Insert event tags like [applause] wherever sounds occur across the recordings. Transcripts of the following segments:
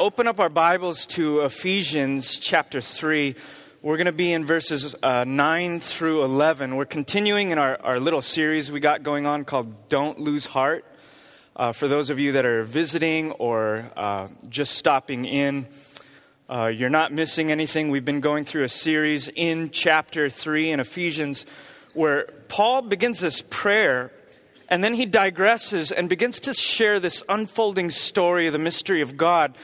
open up our Bibles to Ephesians chapter 3. We're going to be in verses uh, 9 through 11. We're continuing in our, our little series we got going on called Don't Lose Heart. Uh, for those of you that are visiting or uh, just stopping in, uh, you're not missing anything. We've been going through a series in chapter 3 in Ephesians where Paul begins this prayer and then he digresses and begins to share this unfolding story of the mystery of God.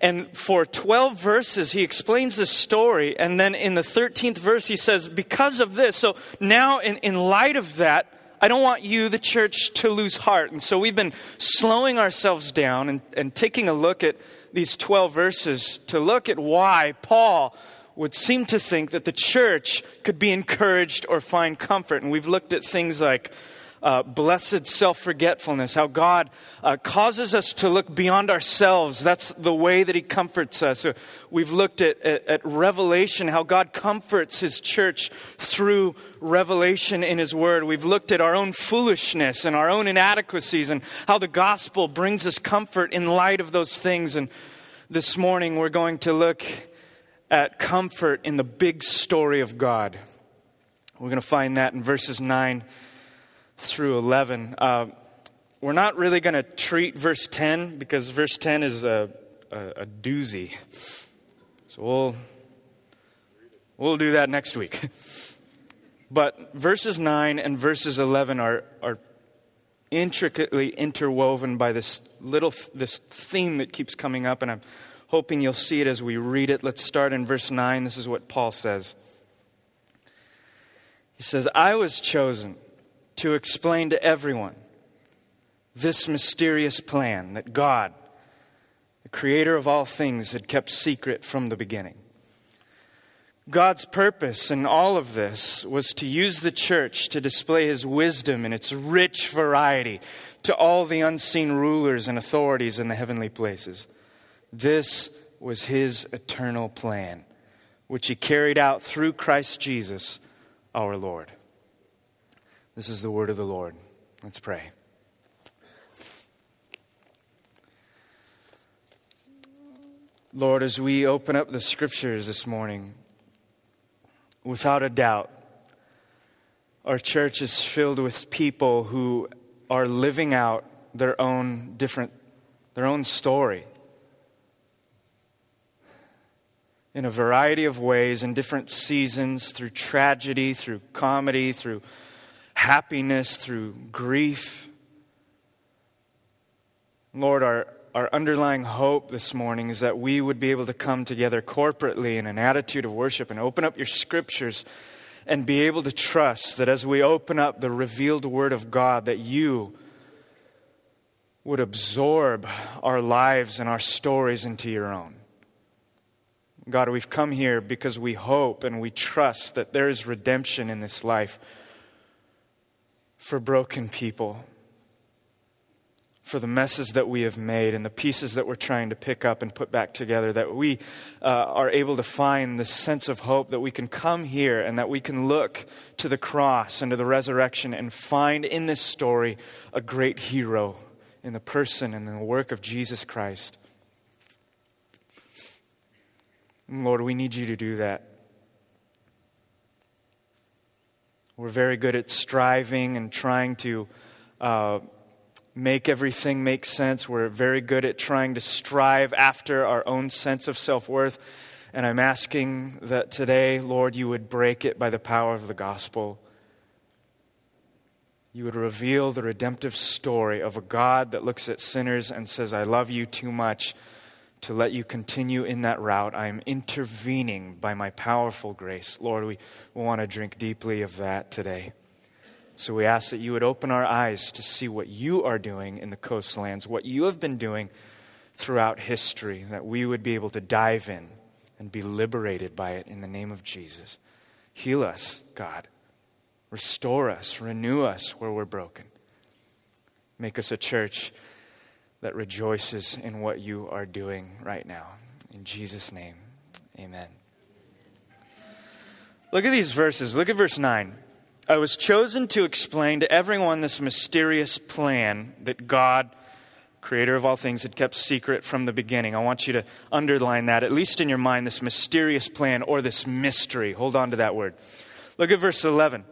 And for 12 verses, he explains this story. And then in the 13th verse, he says, Because of this, so now in, in light of that, I don't want you, the church, to lose heart. And so we've been slowing ourselves down and, and taking a look at these 12 verses to look at why Paul would seem to think that the church could be encouraged or find comfort. And we've looked at things like uh, blessed self forgetfulness, how God uh, causes us to look beyond ourselves. That's the way that He comforts us. So we've looked at, at, at, revelation, how God comforts His church through revelation in His Word. We've looked at our own foolishness and our own inadequacies and how the gospel brings us comfort in light of those things. And this morning we're going to look at comfort in the big story of God. We're going to find that in verses 9 through 11. Uh, we're not really going to treat verse 10 because verse 10 is a, a, a doozy. So we'll, we'll do that next week. [laughs] But verses 9 and verses 11 are, are intricately interwoven by this little this theme that keeps coming up and I'm hoping you'll see it as we read it. Let's start in verse 9. This is what Paul says. He says, "I was chosen to explain to everyone this mysterious plan that God, the creator of all things, had kept secret from the beginning. God's purpose in all of this was to use the church to display his wisdom in its rich variety to all the unseen rulers and authorities in the heavenly places. This was his eternal plan, which he carried out through Christ Jesus our Lord. This is the word of the Lord. Let's pray. Lord, as we open up the scriptures this morning, without a doubt, our church is filled with people who are living out their own different, their own story in a variety of ways, in different seasons, through tragedy, through comedy, through happiness, through grief. Lord, our, our underlying hope this morning is that we would be able to come together corporately in an attitude of worship and open up your scriptures and be able to trust that as we open up the revealed word of God, that you would absorb our lives and our stories into your own. God, we've come here because we hope and we trust that there is redemption in this life for broken people, for the messes that we have made and the pieces that we're trying to pick up and put back together, that we uh, are able to find this sense of hope that we can come here and that we can look to the cross and to the resurrection and find in this story a great hero in the person and in the work of Jesus Christ. Lord, we need you to do that. We're very good at striving and trying to uh, make everything make sense. We're very good at trying to strive after our own sense of self worth. And I'm asking that today, Lord, you would break it by the power of the gospel. You would reveal the redemptive story of a God that looks at sinners and says, I love you too much to let you continue in that route. I am intervening by my powerful grace. Lord, we, want to drink deeply of that today. So we ask that you would open our eyes to see what you are doing in the coastlands, what you have been doing throughout history, that we would be able to dive in and be liberated by it in the name of Jesus. Heal us, God. Restore us, renew us where we're broken. Make us a church that rejoices in what you are doing right now. In Jesus' name, amen. Look at these verses. Look at verse 9. I was chosen to explain to everyone this mysterious plan that God creator of all things, had kept secret from the beginning. I want you to underline that, at least in your mind, this mysterious plan or this mystery. Hold on to that word. Look at verse 11.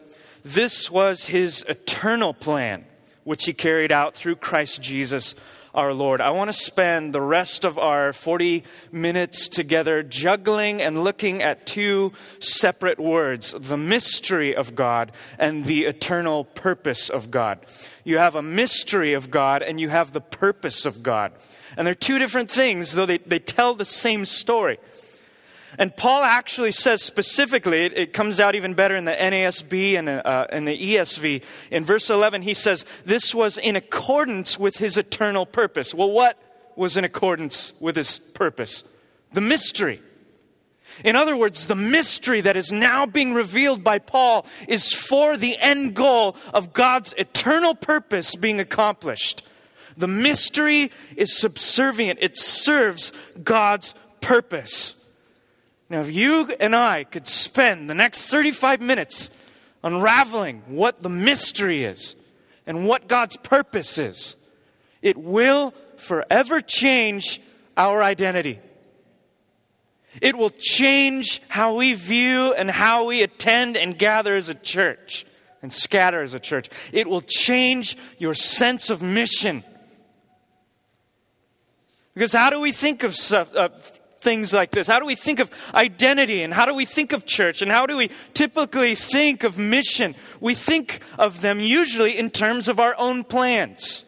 This was his eternal plan, which he carried out through Christ Jesus our Lord. I want to spend the rest of our 40 minutes together juggling and looking at two separate words the mystery of God and the eternal purpose of God. You have a mystery of God and you have the purpose of God. And they're two different things, though they, they tell the same story. And Paul actually says specifically, it, it, comes out even better in the NASB and uh, in the ESV. In verse 11, he says, This was in accordance with his eternal purpose. Well, what was in accordance with his purpose? The mystery. In other words, the mystery that is now being revealed by Paul is for the end goal of God's eternal purpose being accomplished. The mystery is subservient, it serves God's purpose. Now, if you and I could spend the next 35 minutes unraveling what the mystery is and what God's purpose is, it will forever change our identity. It will change how we view and how we attend and gather as a church and scatter as a church. It will change your sense of mission. Because how do we think of stuff, uh, things like this? How do we think of identity and how do we think of church and how do we typically think of mission? We think of them usually in terms of our own plans.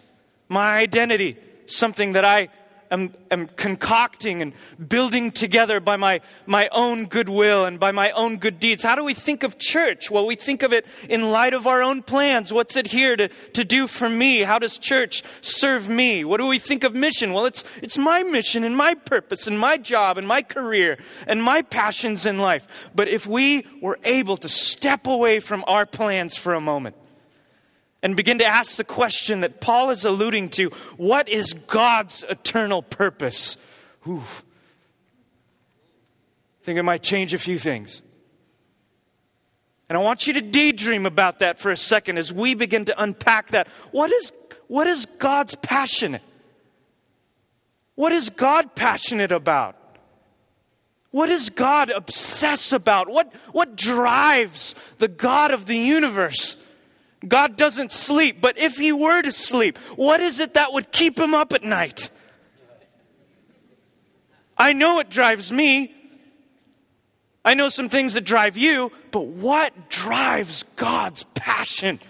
My identity, something that I am, am concocting and building together by my, my own goodwill and by my own good deeds. How do we think of church? Well, we think of it in light of our own plans. What's it here to, to do for me? How does church serve me? What do we think of mission? Well, it's, it's my mission and my purpose and my job and my career and my passions in life. But if we were able to step away from our plans for a moment, and begin to ask the question that Paul is alluding to what is God's eternal purpose? Ooh. I think it might change a few things. And I want you to daydream about that for a second as we begin to unpack that. What is, what is God's passionate? What is God passionate about? What does God obsess about? What, what drives the God of the universe? God doesn't sleep, but if he were to sleep, what is it that would keep him up at night? I know it drives me. I know some things that drive you, but what drives God's passion?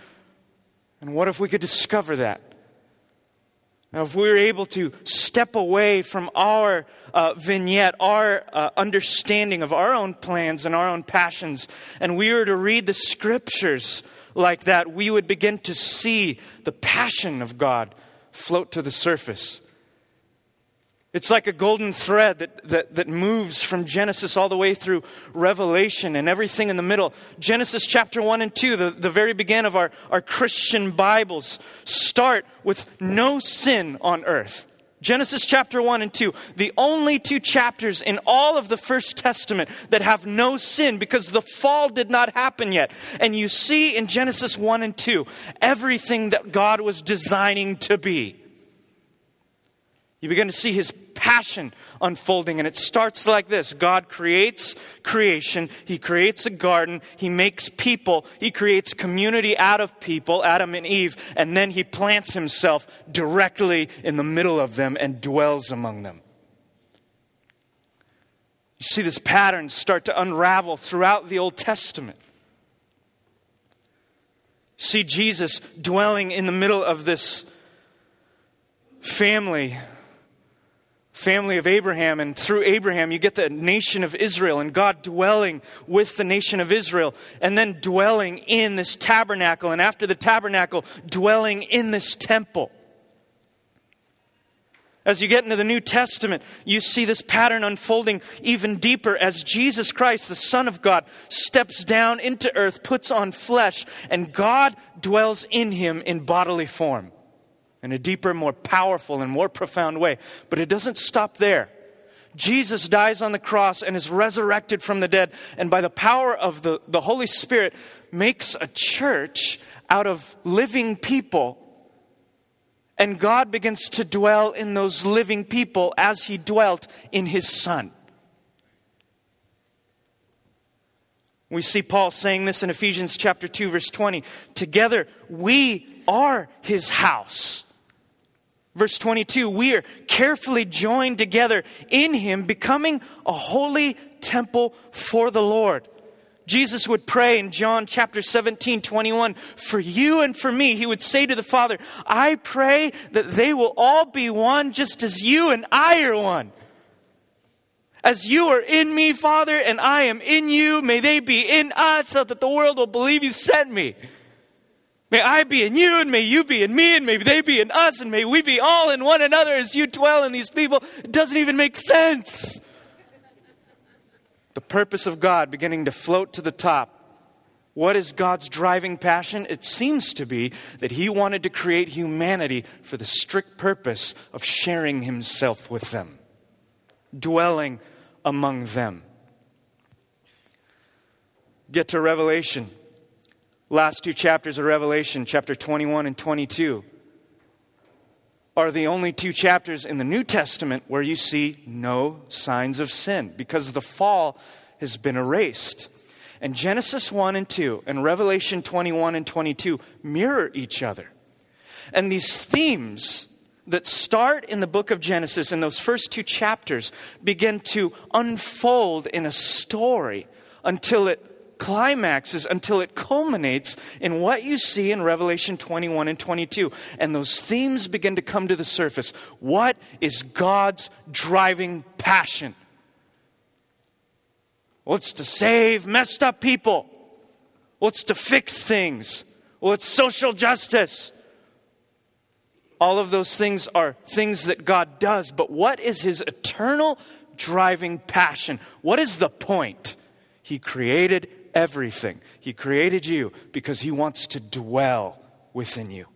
And what if we could discover that? Now, if we were able to step away from our uh, vignette, our uh, understanding of our own plans and our own passions, and we were to read the scriptures like that, we would begin to see the passion of God float to the surface. It's like a golden thread that, that, that moves from Genesis all the way through Revelation and everything in the middle. Genesis chapter 1 and 2, the, the very beginning of our, our Christian Bibles, start with no sin on earth. Genesis chapter 1 and 2, the only two chapters in all of the First Testament that have no sin because the fall did not happen yet. And you see in Genesis 1 and 2 everything that God was designing to be. You begin to see his passion unfolding, and it starts like this. God creates creation, he creates a garden, he makes people, he creates community out of people, Adam and Eve, and then he plants himself directly in the middle of them and dwells among them. You see this pattern start to unravel throughout the Old Testament. See Jesus dwelling in the middle of this family family of Abraham, and through Abraham, you get the nation of Israel, and God dwelling with the nation of Israel, and then dwelling in this tabernacle, and after the tabernacle, dwelling in this temple. As you get into the New Testament, you see this pattern unfolding even deeper as Jesus Christ, the Son of God, steps down into earth, puts on flesh, and God dwells in him in bodily form in a deeper, more powerful, and more profound way. But it doesn't stop there. Jesus dies on the cross and is resurrected from the dead, and by the power of the, the Holy Spirit, makes a church out of living people And God begins to dwell in those living people as He dwelt in His Son. We see Paul saying this in Ephesians chapter 2 verse 20. Together we are his house. Verse 22, we are carefully joined together in him becoming a holy temple for the Lord. Jesus would pray in John chapter 17, 21, for you and for me. He would say to the Father, I pray that they will all be one just as you and I are one. As you are in me, Father, and I am in you, may they be in us so that the world will believe you sent me. May I be in you, and may you be in me, and may they be in us, and may we be all in one another as you dwell in these people. It doesn't even make sense the purpose of God beginning to float to the top. What is God's driving passion? It seems to be that He wanted to create humanity for the strict purpose of sharing Himself with them, dwelling among them. Get to Revelation. Last two chapters of Revelation, chapter 21 and 22, are the only two chapters in the New Testament where you see no signs of sin because the fall has been erased. And Genesis 1 and 2 and Revelation 21 and 22 mirror each other. And these themes that start in the book of Genesis in those first two chapters begin to unfold in a story until it climaxes until it culminates in what you see in Revelation 21 and 22. And those themes begin to come to the surface. What is God's driving passion? Well, it's to save messed up people. Well, it's to fix things. Well, it's social justice. All of those things are things that God does, but what is His eternal driving passion? What is the point? He created everything. He created you because He wants to dwell within you.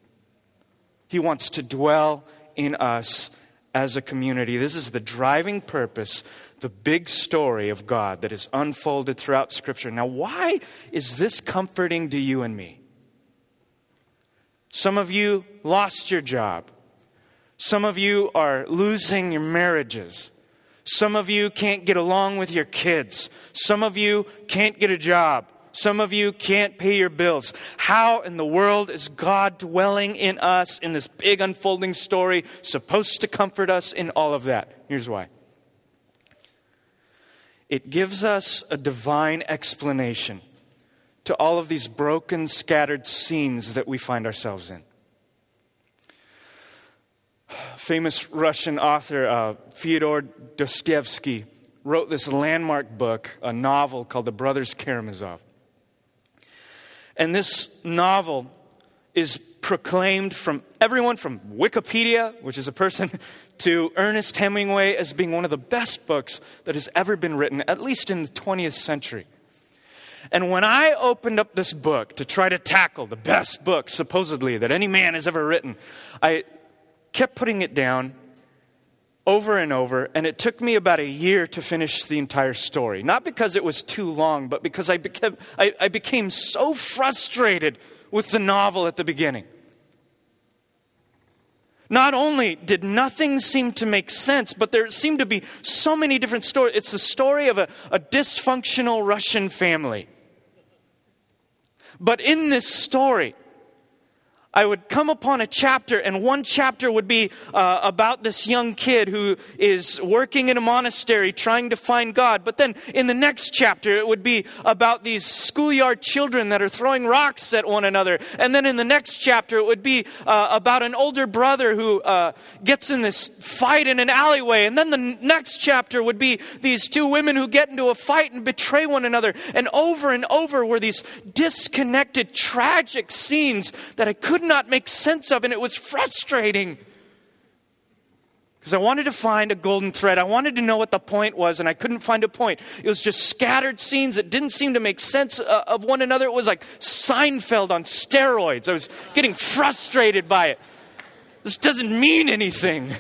He wants to dwell in us as a community. This is the driving purpose, the big story of God that is unfolded throughout Scripture. Now, why is this comforting to you and me? Some of you lost your job. Some of you are losing your marriages. Some of you can't get along with your kids. Some of you can't get a job. Some of you can't pay your bills. How in the world is God dwelling in us in this big unfolding story, supposed to comfort us in all of that? Here's why it gives us a divine explanation to all of these broken, scattered scenes that we find ourselves in famous Russian author uh, Fyodor Dostoevsky wrote this landmark book, a novel called The Brothers Karamazov. And this novel is proclaimed from everyone from Wikipedia, which is a person, [laughs] to Ernest Hemingway as being one of the best books that has ever been written, at least in the 20th century. And when I opened up this book to try to tackle the best book, supposedly, that any man has ever written, I kept putting it down over and over, and it took me about a year to finish the entire story. Not because it was too long, but because I became, I, I became so frustrated with the novel at the beginning. Not only did nothing seem to make sense, but there seemed to be so many different stories. It's the story of a, a dysfunctional Russian family. But in this story, I would come upon a chapter, and one chapter would be uh, about this young kid who is working in a monastery trying to find God. But then in the next chapter, it would be about these schoolyard children that are throwing rocks at one another. And then in the next chapter, it would be uh, about an older brother who uh, gets in this fight in an alleyway. And then the next chapter would be these two women who get into a fight and betray one another. And over and over were these disconnected, tragic scenes that I couldn't could not make sense of, and it was frustrating. Because I wanted to find a golden thread. I wanted to know what the point was, and I couldn't find a point. It was just scattered scenes that didn't seem to make sense uh, of one another. It was like Seinfeld on steroids. I was getting frustrated by it. This doesn't mean anything.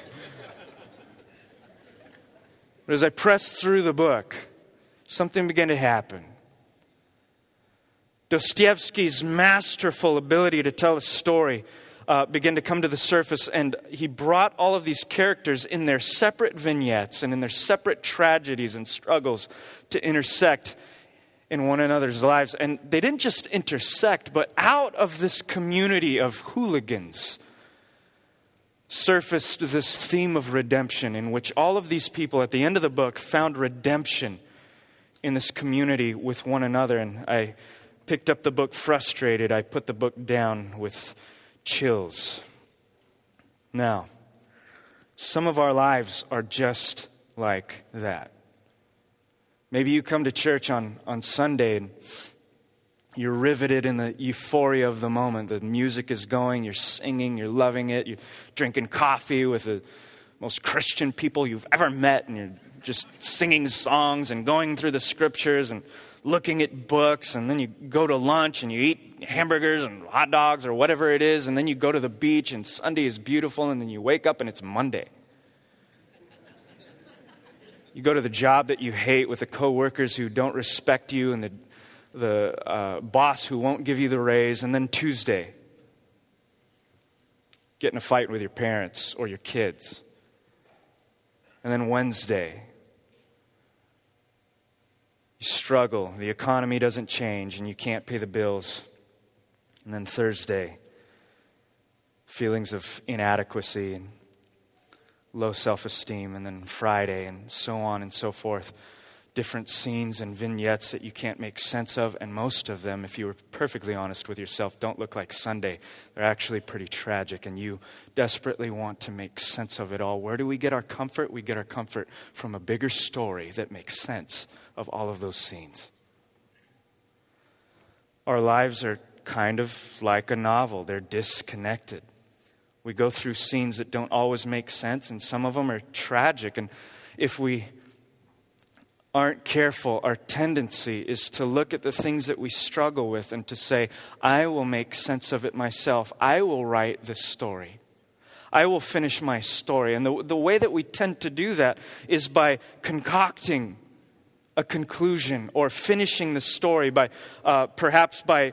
But as I pressed through the book, something began to happen. Dostoevsky's masterful ability to tell a story uh, began to come to the surface, and he brought all of these characters in their separate vignettes and in their separate tragedies and struggles to intersect in one another's lives. And they didn't just intersect, but out of this community of hooligans surfaced this theme of redemption, in which all of these people at the end of the book found redemption in this community with one another. And I picked up the book frustrated. I put the book down with chills. Now, some of our lives are just like that. Maybe you come to church on, on Sunday and you're riveted in the euphoria of the moment. The music is going, you're singing, you're loving it, you're drinking coffee with the most Christian people you've ever met, and you're just singing songs and going through the scriptures and looking at books, and then you go to lunch and you eat hamburgers and hot dogs or whatever it is, and then you go to the beach, and Sunday is beautiful, and then you wake up and it's Monday. You go to the job that you hate with the coworkers who don't respect you and the the uh, boss who won't give you the raise, and then Tuesday, get in a fight with your parents or your kids. And then Wednesday, you struggle, the economy doesn't change, and you can't pay the bills. And then Thursday, feelings of inadequacy and low self esteem. And then Friday, and so on and so forth different scenes and vignettes that you can't make sense of, and most of them, if you were perfectly honest with yourself, don't look like Sunday. They're actually pretty tragic, and you desperately want to make sense of it all. Where do we get our comfort? We get our comfort from a bigger story that makes sense of all of those scenes. Our lives are kind of like a novel, they're disconnected. We go through scenes that don't always make sense, and some of them are tragic. And if we aren't careful, our tendency is to look at the things that we struggle with and to say, I will make sense of it myself. I will write this story. I will finish my story. And the, the way that we tend to do that is by concocting a conclusion or finishing the story, by uh, perhaps by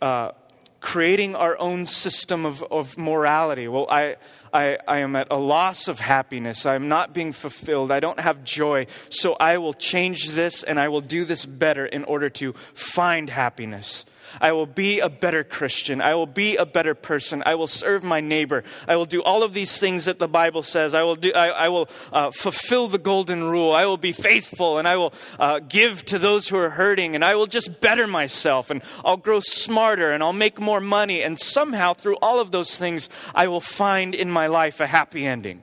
uh, creating our own system of, of morality. Well, I, I, I am at a loss of happiness. I am not being fulfilled. I don't have joy. So I will change this and I will do this better in order to find happiness. I will be a better Christian. I will be a better person. I will serve my neighbor. I will do all of these things that the Bible says. I will, do, I, I will uh, fulfill the golden rule. I will be faithful and I will uh, give to those who are hurting and I will just better myself and I'll grow smarter and I'll make more money. And somehow, through all of those things, I will find in my life a happy ending.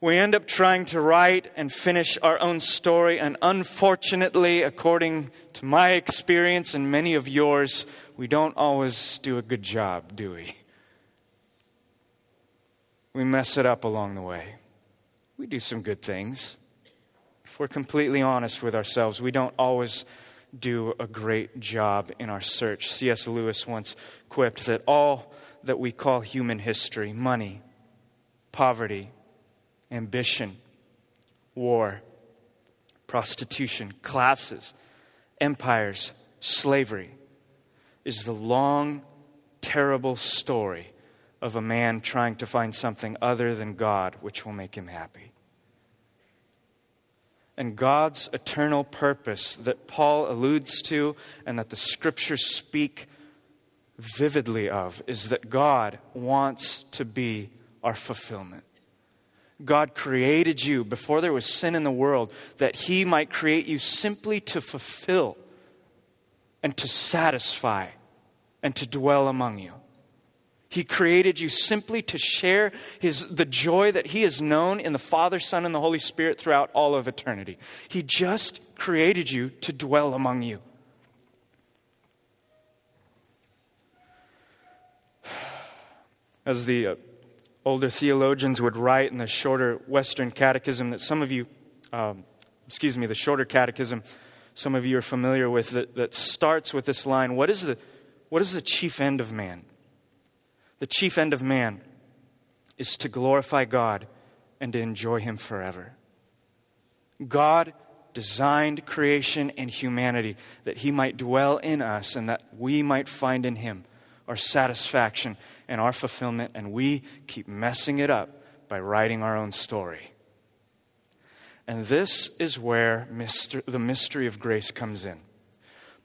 We end up trying to write and finish our own story, and unfortunately, according to my experience and many of yours, we don't always do a good job, do we? We mess it up along the way. We do some good things. If we're completely honest with ourselves, we don't always do a great job in our search. C.S. Lewis once quipped that all that we call human history money, poverty, ambition, war, prostitution, classes, empires, slavery is the long, terrible story of a man trying to find something other than God which will make him happy. And God's eternal purpose that Paul alludes to and that the scriptures speak vividly of is that God wants to be our fulfillment. God created you before there was sin in the world that He might create you simply to fulfill and to satisfy and to dwell among you. He created you simply to share his, the joy that He has known in the Father, Son, and the Holy Spirit throughout all of eternity. He just created you to dwell among you. [sighs] As the uh, older theologians would write in the shorter Western Catechism that some of you, um, excuse me, the shorter Catechism, some of you are familiar with, that, that starts with this line what is, the, what is the chief end of man? The chief end of man is to glorify God and to enjoy Him forever. God designed creation and humanity that he might dwell in us and that we might find in him our satisfaction and our fulfillment, and we keep messing it up by writing our own story. And this is where the mystery of grace comes in.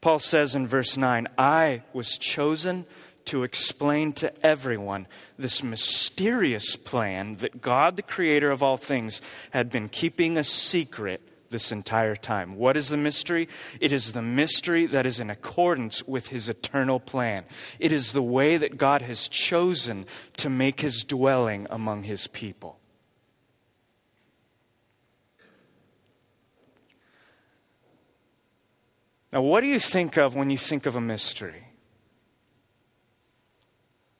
Paul says in verse 9, I was chosen to explain to everyone this mysterious plan that God, the creator of all things, had been keeping a secret this entire time. What is the mystery? It is the mystery that is in accordance with his eternal plan. It is the way that God has chosen to make his dwelling among his people. Now, what do you think of when you think of a mystery?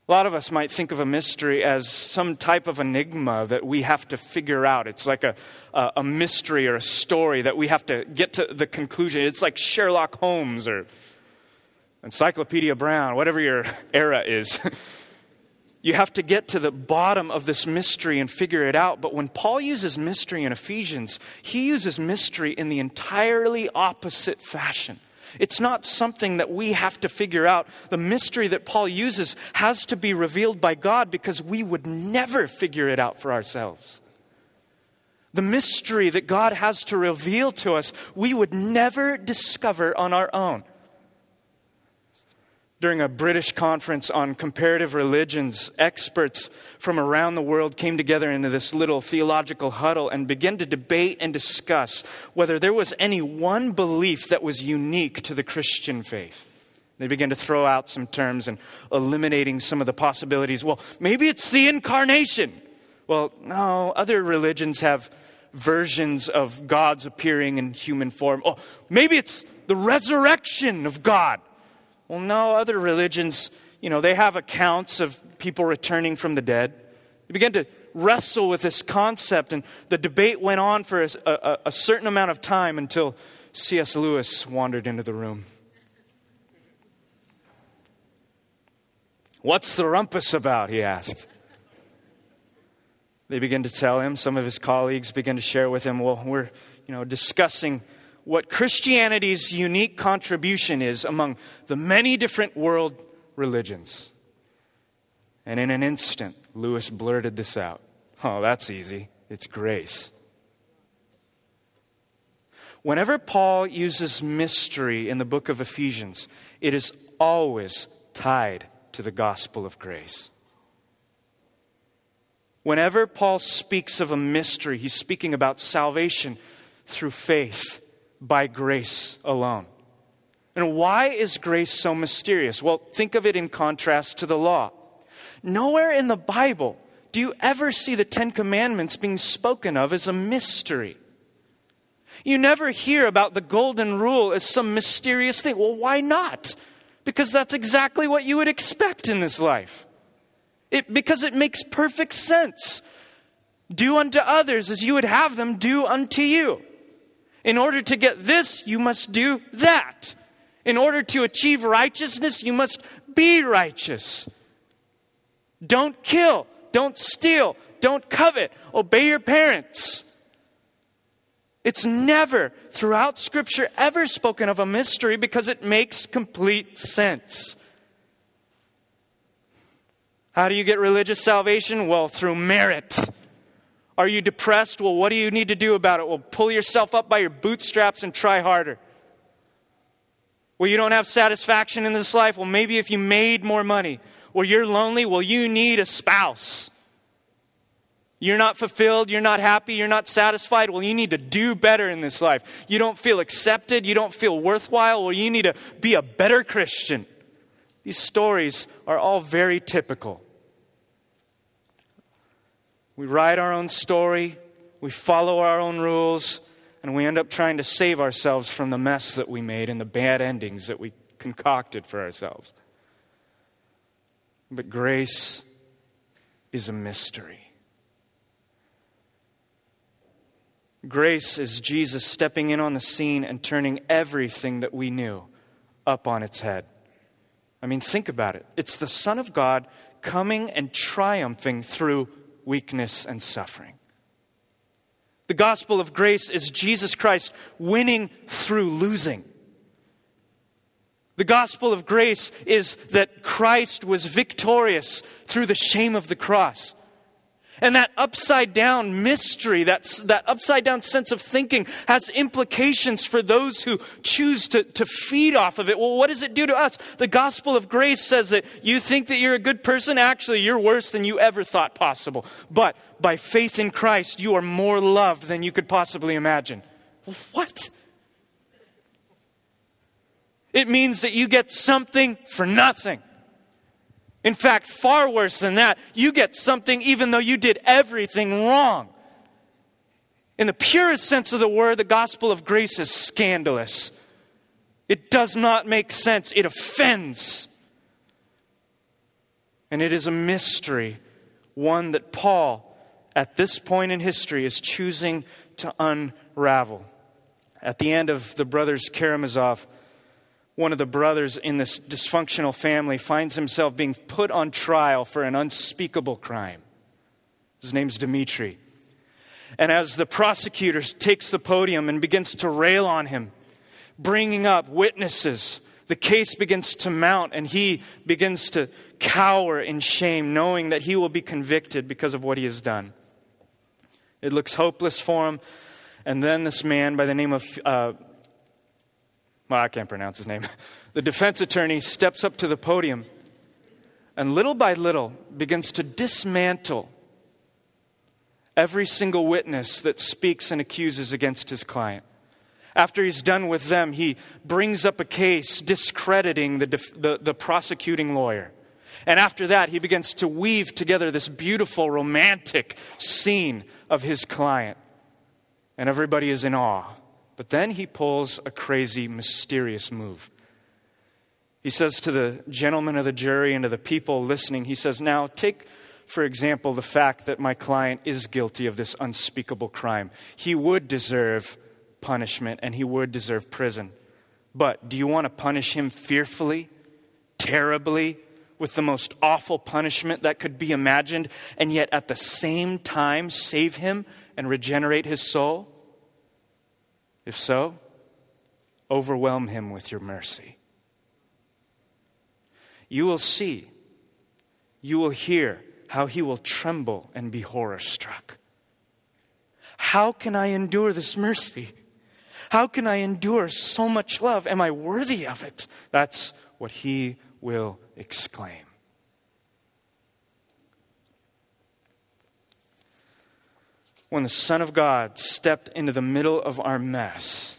A lot of us might think of a mystery as some type of enigma that we have to figure out. It's like a, a, a, mystery or a story that we have to get to the conclusion. It's like Sherlock Holmes or Encyclopedia Brown, whatever your [laughs] era is. [laughs] you have to get to the bottom of this mystery and figure it out. But when Paul uses mystery in Ephesians, he uses mystery in the entirely opposite fashion. It's not something that we have to figure out. The mystery that Paul uses has to be revealed by God because we would never figure it out for ourselves. The mystery that God has to reveal to us, we would never discover on our own during a British conference on comparative religions, experts from around the world came together into this little theological huddle and began to debate and discuss whether there was any one belief that was unique to the Christian faith. They began to throw out some terms and eliminating some of the possibilities. Well, maybe it's the incarnation. Well, no, other religions have versions of God's appearing in human form. Oh, maybe it's the resurrection of God. Well, no, other religions, you know, they have accounts of people returning from the dead. They began to wrestle with this concept, and the debate went on for a, a, a certain amount of time until C.S. Lewis wandered into the room. What's the rumpus about? he asked. They began to tell him, some of his colleagues began to share with him, well, we're you know, discussing what Christianity's unique contribution is among the many different world religions. And in an instant, Lewis blurted this out. Oh, that's easy. It's grace. Whenever Paul uses mystery in the book of Ephesians, it is always tied to the gospel of grace. Whenever Paul speaks of a mystery, he's speaking about salvation through faith by grace alone. And why is grace so mysterious? Well, think of it in contrast to the law. Nowhere in the Bible do you ever see the Ten Commandments being spoken of as a mystery. You never hear about the Golden Rule as some mysterious thing. Well, why not? Because that's exactly what you would expect in this life. It, because it makes perfect sense. Do unto others as you would have them do unto you. In order to get this, you must do that. In order to achieve righteousness, you must be righteous. Don't kill. Don't steal. Don't covet. Obey your parents. It's never, throughout Scripture, ever spoken of a mystery because it makes complete sense. How do you get religious salvation? Well, through merit. Are you depressed? Well, what do you need to do about it? Well, pull yourself up by your bootstraps and try harder. Well, you don't have satisfaction in this life? Well, maybe if you made more money. Well, you're lonely? Well, you need a spouse. You're not fulfilled, you're not happy, you're not satisfied. Well, you need to do better in this life. You don't feel accepted, you don't feel worthwhile. Well, you need to be a better Christian. These stories are all very typical we write our own story, we follow our own rules, and we end up trying to save ourselves from the mess that we made and the bad endings that we concocted for ourselves. But grace is a mystery. Grace is Jesus stepping in on the scene and turning everything that we knew up on its head. I mean, think about it. It's the Son of God coming and triumphing through weakness, and suffering. The gospel of grace is Jesus Christ winning through losing. The gospel of grace is that Christ was victorious through the shame of the cross. And that upside down mystery, that, that upside down sense of thinking, has implications for those who choose to, to feed off of it. Well, what does it do to us? The gospel of grace says that you think that you're a good person, actually, you're worse than you ever thought possible. But by faith in Christ, you are more loved than you could possibly imagine. What? It means that you get something for nothing. In fact, far worse than that, you get something even though you did everything wrong. In the purest sense of the word, the gospel of grace is scandalous. It does not make sense, it offends. And it is a mystery, one that Paul, at this point in history, is choosing to unravel. At the end of the brothers Karamazov, one of the brothers in this dysfunctional family finds himself being put on trial for an unspeakable crime. His name's Dmitri. And as the prosecutor takes the podium and begins to rail on him, bringing up witnesses, the case begins to mount and he begins to cower in shame, knowing that he will be convicted because of what he has done. It looks hopeless for him. And then this man by the name of uh, well, I can't pronounce his name. [laughs] The defense attorney steps up to the podium and little by little begins to dismantle every single witness that speaks and accuses against his client. After he's done with them, he brings up a case discrediting the, the, the, prosecuting lawyer. And after that, he begins to weave together this beautiful, romantic scene of his client. And everybody is in awe. But then he pulls a crazy, mysterious move. He says to the gentlemen of the jury and to the people listening, he says, Now take, for example, the fact that my client is guilty of this unspeakable crime. He would deserve punishment and he would deserve prison. But do you want to punish him fearfully, terribly, with the most awful punishment that could be imagined, and yet at the same time save him and regenerate his soul? If so, overwhelm him with your mercy. You will see, you will hear how he will tremble and be horror struck. How can I endure this mercy? How can I endure so much love? Am I worthy of it? That's what he will exclaim. When the Son of God stepped into the middle of our mess,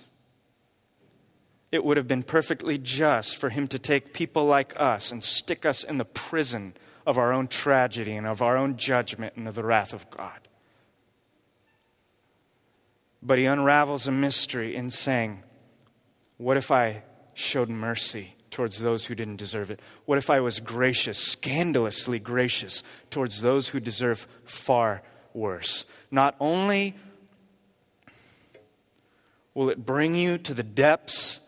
it would have been perfectly just for him to take people like us and stick us in the prison of our own tragedy and of our own judgment and of the wrath of God. But he unravels a mystery in saying, What if I showed mercy towards those who didn't deserve it? What if I was gracious, scandalously gracious, towards those who deserve far worse? not only will it bring you to the depths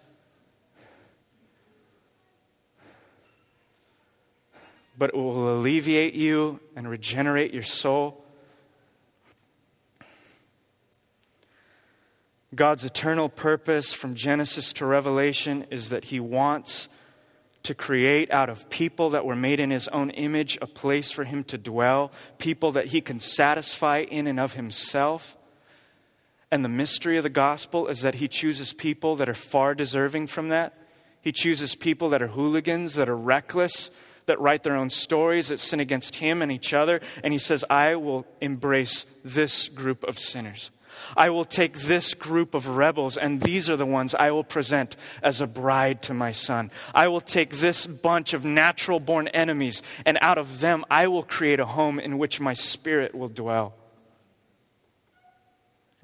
but it will alleviate you and regenerate your soul. God's eternal purpose from Genesis to Revelation is that He wants to create out of people that were made in his own image a place for him to dwell, people that he can satisfy in and of himself. And the mystery of the gospel is that he chooses people that are far deserving from that. He chooses people that are hooligans, that are reckless, that write their own stories, that sin against him and each other. And he says, I will embrace this group of sinners. I will take this group of rebels, and these are the ones I will present as a bride to my son. I will take this bunch of natural born enemies, and out of them I will create a home in which my spirit will dwell.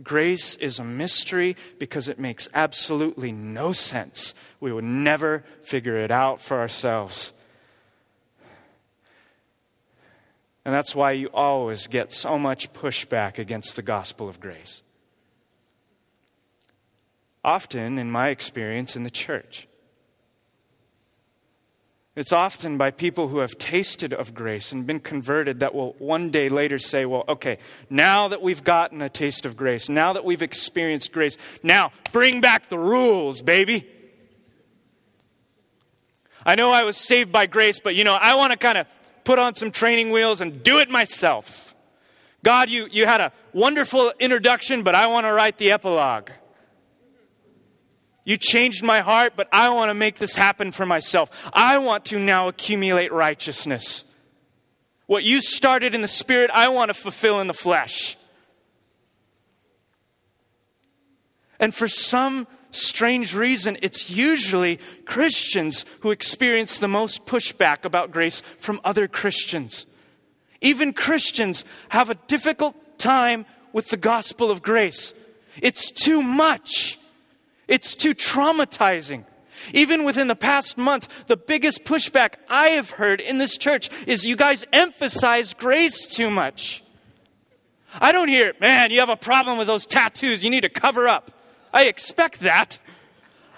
Grace is a mystery because it makes absolutely no sense. We would never figure it out for ourselves. And that's why you always get so much pushback against the gospel of grace often, in my experience, in the church. It's often by people who have tasted of grace and been converted that will one day later say, Well, okay, now that we've gotten a taste of grace, now that we've experienced grace, now bring back the rules, baby. I know I was saved by grace, but you know, I want to kind of put on some training wheels and do it myself. God, you, you had a wonderful introduction, but I want to write the epilogue. You changed my heart, but I want to make this happen for myself. I want to now accumulate righteousness. What you started in the spirit, I want to fulfill in the flesh. And for some strange reason, it's usually Christians who experience the most pushback about grace from other Christians. Even Christians have a difficult time with the gospel of grace. It's too much. It's too traumatizing. Even within the past month, the biggest pushback I have heard in this church is you guys emphasize grace too much. I don't hear, man, you have a problem with those tattoos. You need to cover up. I expect that.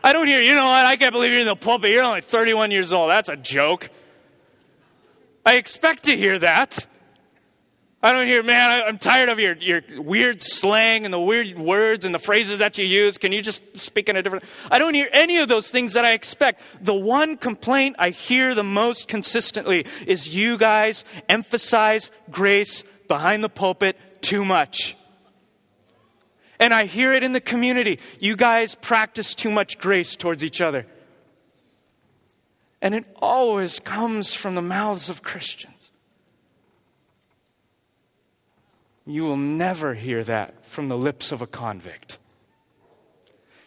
I don't hear, you know what, I can't believe you're in the pulpit. You're only 31 years old. That's a joke. I expect to hear that. I don't hear, man, I'm tired of your, your weird slang and the weird words and the phrases that you use. Can you just speak in a different? I don't hear any of those things that I expect. The one complaint I hear the most consistently is you guys emphasize grace behind the pulpit too much. And I hear it in the community. You guys practice too much grace towards each other. And it always comes from the mouths of Christians. You will never hear that from the lips of a convict.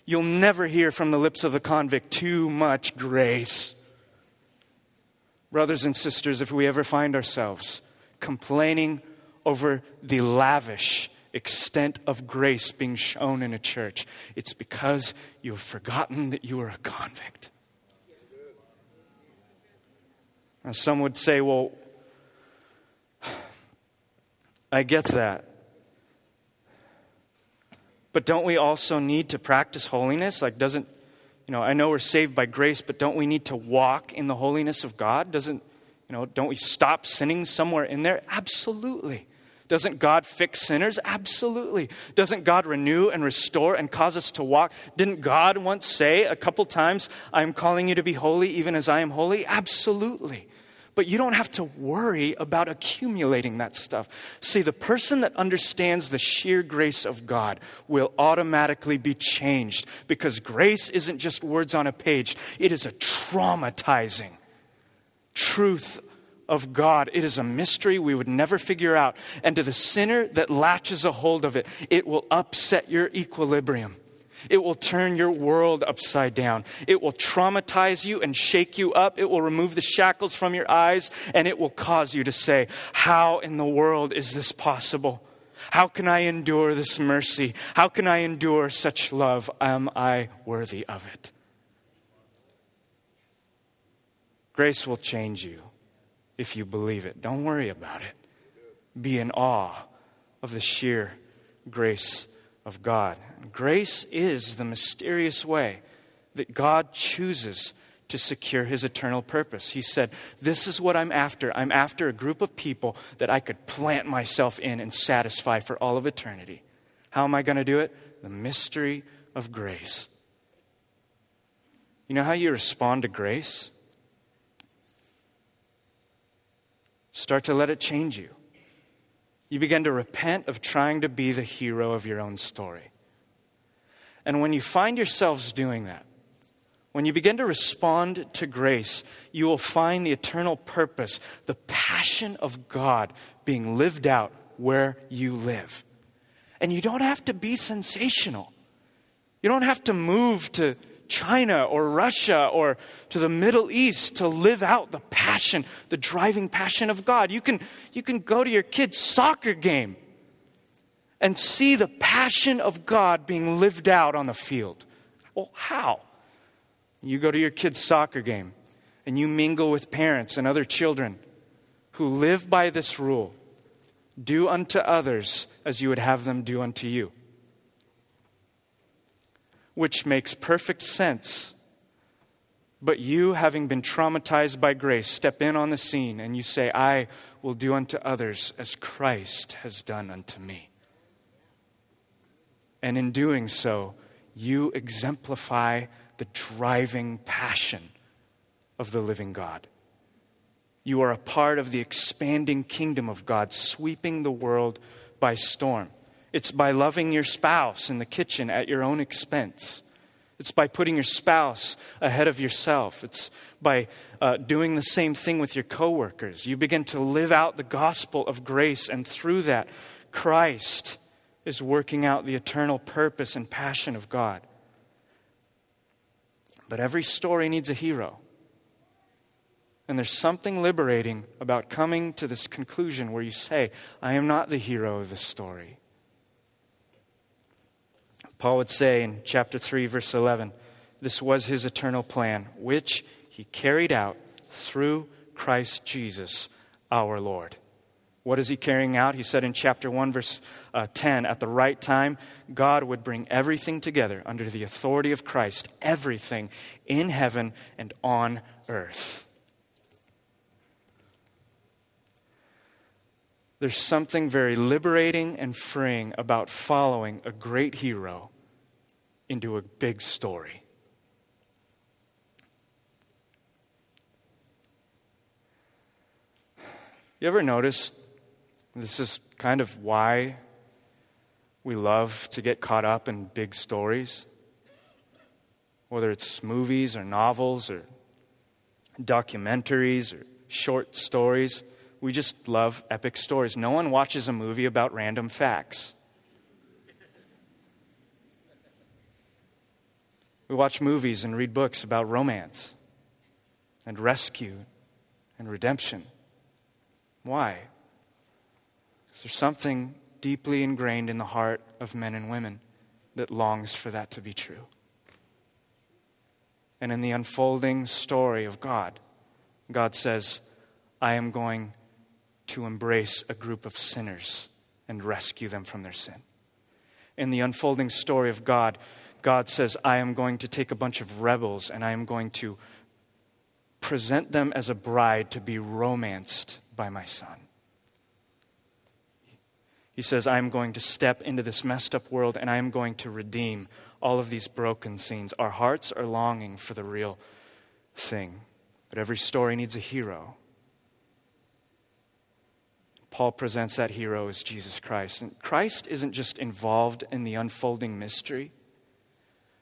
You'll never hear from the lips of a convict too much grace. Brothers and sisters, if we ever find ourselves complaining over the lavish extent of grace being shown in a church, it's because you have forgotten that you are a convict. Now, some would say, well, I get that. But don't we also need to practice holiness? Like, doesn't, you know, I know we're saved by grace, but don't we need to walk in the holiness of God? Doesn't, you know, don't we stop sinning somewhere in there? Absolutely. Doesn't God fix sinners? Absolutely. Doesn't God renew and restore and cause us to walk? Didn't God once say a couple times, I'm calling you to be holy even as I am holy? Absolutely. But you don't have to worry about accumulating that stuff. See, the person that understands the sheer grace of God will automatically be changed because grace isn't just words on a page, it is a traumatizing truth of God. It is a mystery we would never figure out. And to the sinner that latches a hold of it, it will upset your equilibrium. It will turn your world upside down. It will traumatize you and shake you up. It will remove the shackles from your eyes and it will cause you to say, How in the world is this possible? How can I endure this mercy? How can I endure such love? Am I worthy of it? Grace will change you if you believe it. Don't worry about it. Be in awe of the sheer grace of God. Grace is the mysterious way that God chooses to secure his eternal purpose. He said, This is what I'm after. I'm after a group of people that I could plant myself in and satisfy for all of eternity. How am I going to do it? The mystery of grace. You know how you respond to grace? Start to let it change you. You begin to repent of trying to be the hero of your own story. And when you find yourselves doing that, when you begin to respond to grace, you will find the eternal purpose, the passion of God being lived out where you live. And you don't have to be sensational. You don't have to move to China or Russia or to the Middle East to live out the passion, the driving passion of God. You can, you can go to your kid's soccer game and see the passion of God being lived out on the field. Well, how? You go to your kid's soccer game and you mingle with parents and other children who live by this rule do unto others as you would have them do unto you which makes perfect sense But you, having been traumatized by grace, step in on the scene and you say, I will do unto others as Christ has done unto me. And in doing so, you exemplify the driving passion of the living God. You are a part of the expanding kingdom of God, sweeping the world by storm. It's by loving your spouse in the kitchen at your own expense. It's by putting your spouse ahead of yourself. It's by uh, doing the same thing with your coworkers. You begin to live out the gospel of grace, and through that, Christ is working out the eternal purpose and passion of God. But every story needs a hero. And there's something liberating about coming to this conclusion where you say, I am not the hero of the story. Paul would say in chapter 3, verse 11, this was his eternal plan, which he carried out through Christ Jesus our Lord. What is he carrying out? He said in chapter 1, verse uh, 10, at the right time, God would bring everything together under the authority of Christ, everything in heaven and on earth. There's something very liberating and freeing about following a great hero into a big story. You ever notice this is kind of why we love to get caught up in big stories? Whether it's movies or novels or documentaries or short stories. We just love epic stories. No one watches a movie about random facts. We watch movies and read books about romance and rescue and redemption. Why? Because there's something deeply ingrained in the heart of men and women that longs for that to be true. And in the unfolding story of God, God says, I am going to embrace a group of sinners and rescue them from their sin. In the unfolding story of God, God says, I am going to take a bunch of rebels and I am going to present them as a bride to be romanced by my son. He says, I am going to step into this messed up world and I am going to redeem all of these broken scenes. Our hearts are longing for the real thing, but every story needs a hero. Paul presents that hero as Jesus Christ. And Christ isn't just involved in the unfolding mystery.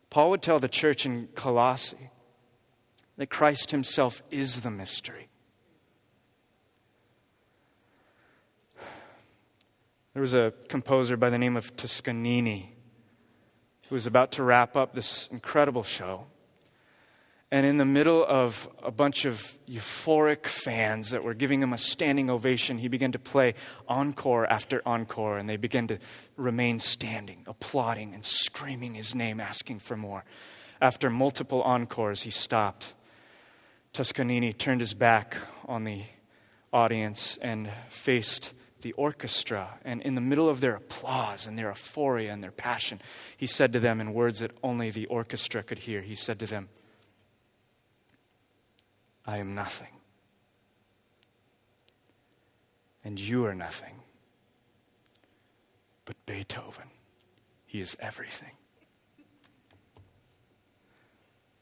Paul would tell the church in Colossae that Christ himself is the mystery. There was a composer by the name of Toscanini who was about to wrap up this incredible show. And in the middle of a bunch of euphoric fans that were giving him a standing ovation, he began to play encore after encore, and they began to remain standing, applauding and screaming his name, asking for more. After multiple encores, he stopped. Toscanini turned his back on the audience and faced the orchestra. And in the middle of their applause and their euphoria and their passion, he said to them in words that only the orchestra could hear, he said to them, I am nothing. And you are nothing. But Beethoven, he is everything.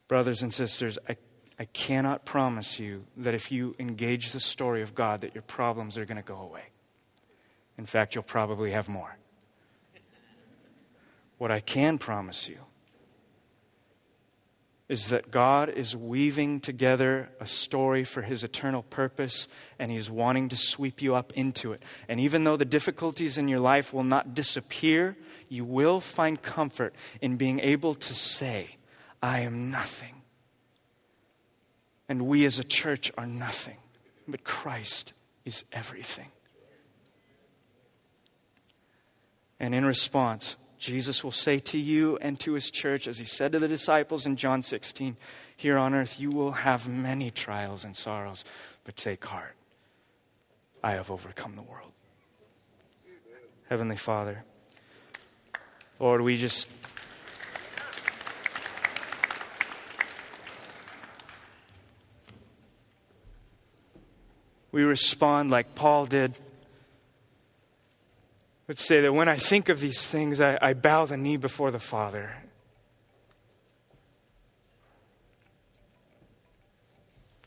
Brothers and sisters, I, I cannot promise you that if you engage the story of God, that your problems are going to go away. In fact, you'll probably have more. What I can promise you is that God is weaving together a story for his eternal purpose, and he's wanting to sweep you up into it. And even though the difficulties in your life will not disappear, you will find comfort in being able to say, I am nothing. And we as a church are nothing, but Christ is everything. And in response, Jesus will say to you and to his church, as he said to the disciples in John 16, Here on earth you will have many trials and sorrows, but take heart. I have overcome the world. Heavenly Father, Lord, we just. We respond like Paul did would say that when I think of these things, I, I bow the knee before the Father.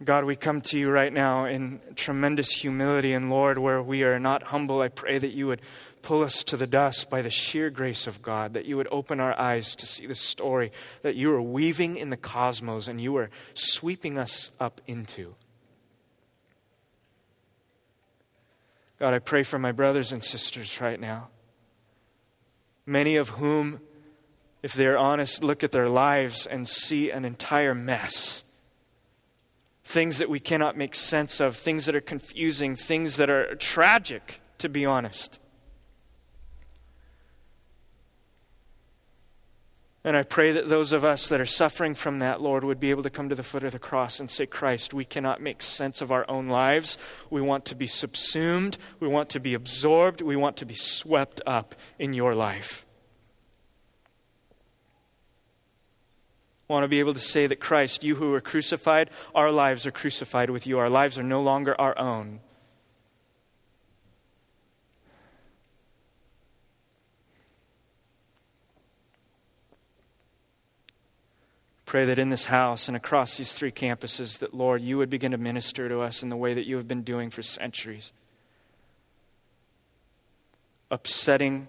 God, we come to you right now in tremendous humility, and Lord, where we are not humble, I pray that you would pull us to the dust by the sheer grace of God, that you would open our eyes to see the story that you are weaving in the cosmos and you are sweeping us up into. God, I pray for my brothers and sisters right now, many of whom, if they're honest, look at their lives and see an entire mess things that we cannot make sense of, things that are confusing, things that are tragic, to be honest. And I pray that those of us that are suffering from that, Lord, would be able to come to the foot of the cross and say, Christ, we cannot make sense of our own lives. We want to be subsumed. We want to be absorbed. We want to be swept up in your life. want to be able to say that Christ, you who were crucified, our lives are crucified with you. Our lives are no longer our own. Pray that in this house and across these three campuses, that Lord, you would begin to minister to us in the way that you have been doing for centuries. Upsetting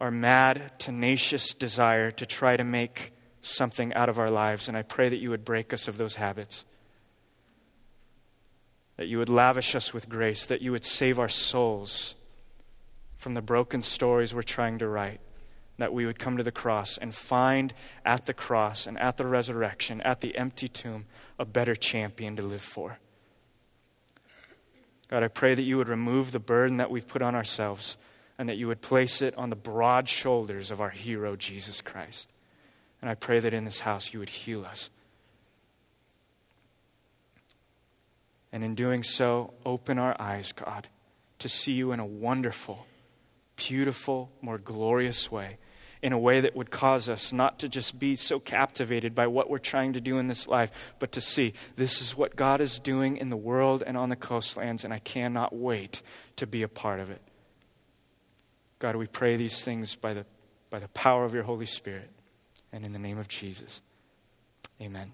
our mad, tenacious desire to try to make something out of our lives. And I pray that you would break us of those habits, that you would lavish us with grace, that you would save our souls from the broken stories we're trying to write. That we would come to the cross and find at the cross and at the resurrection, at the empty tomb, a better champion to live for. God, I pray that you would remove the burden that we've put on ourselves and that you would place it on the broad shoulders of our hero, Jesus Christ. And I pray that in this house you would heal us. And in doing so, open our eyes, God, to see you in a wonderful, beautiful, more glorious way. In a way that would cause us not to just be so captivated by what we're trying to do in this life, but to see this is what God is doing in the world and on the coastlands, and I cannot wait to be a part of it. God, we pray these things by the, by the power of your Holy Spirit. And in the name of Jesus, amen.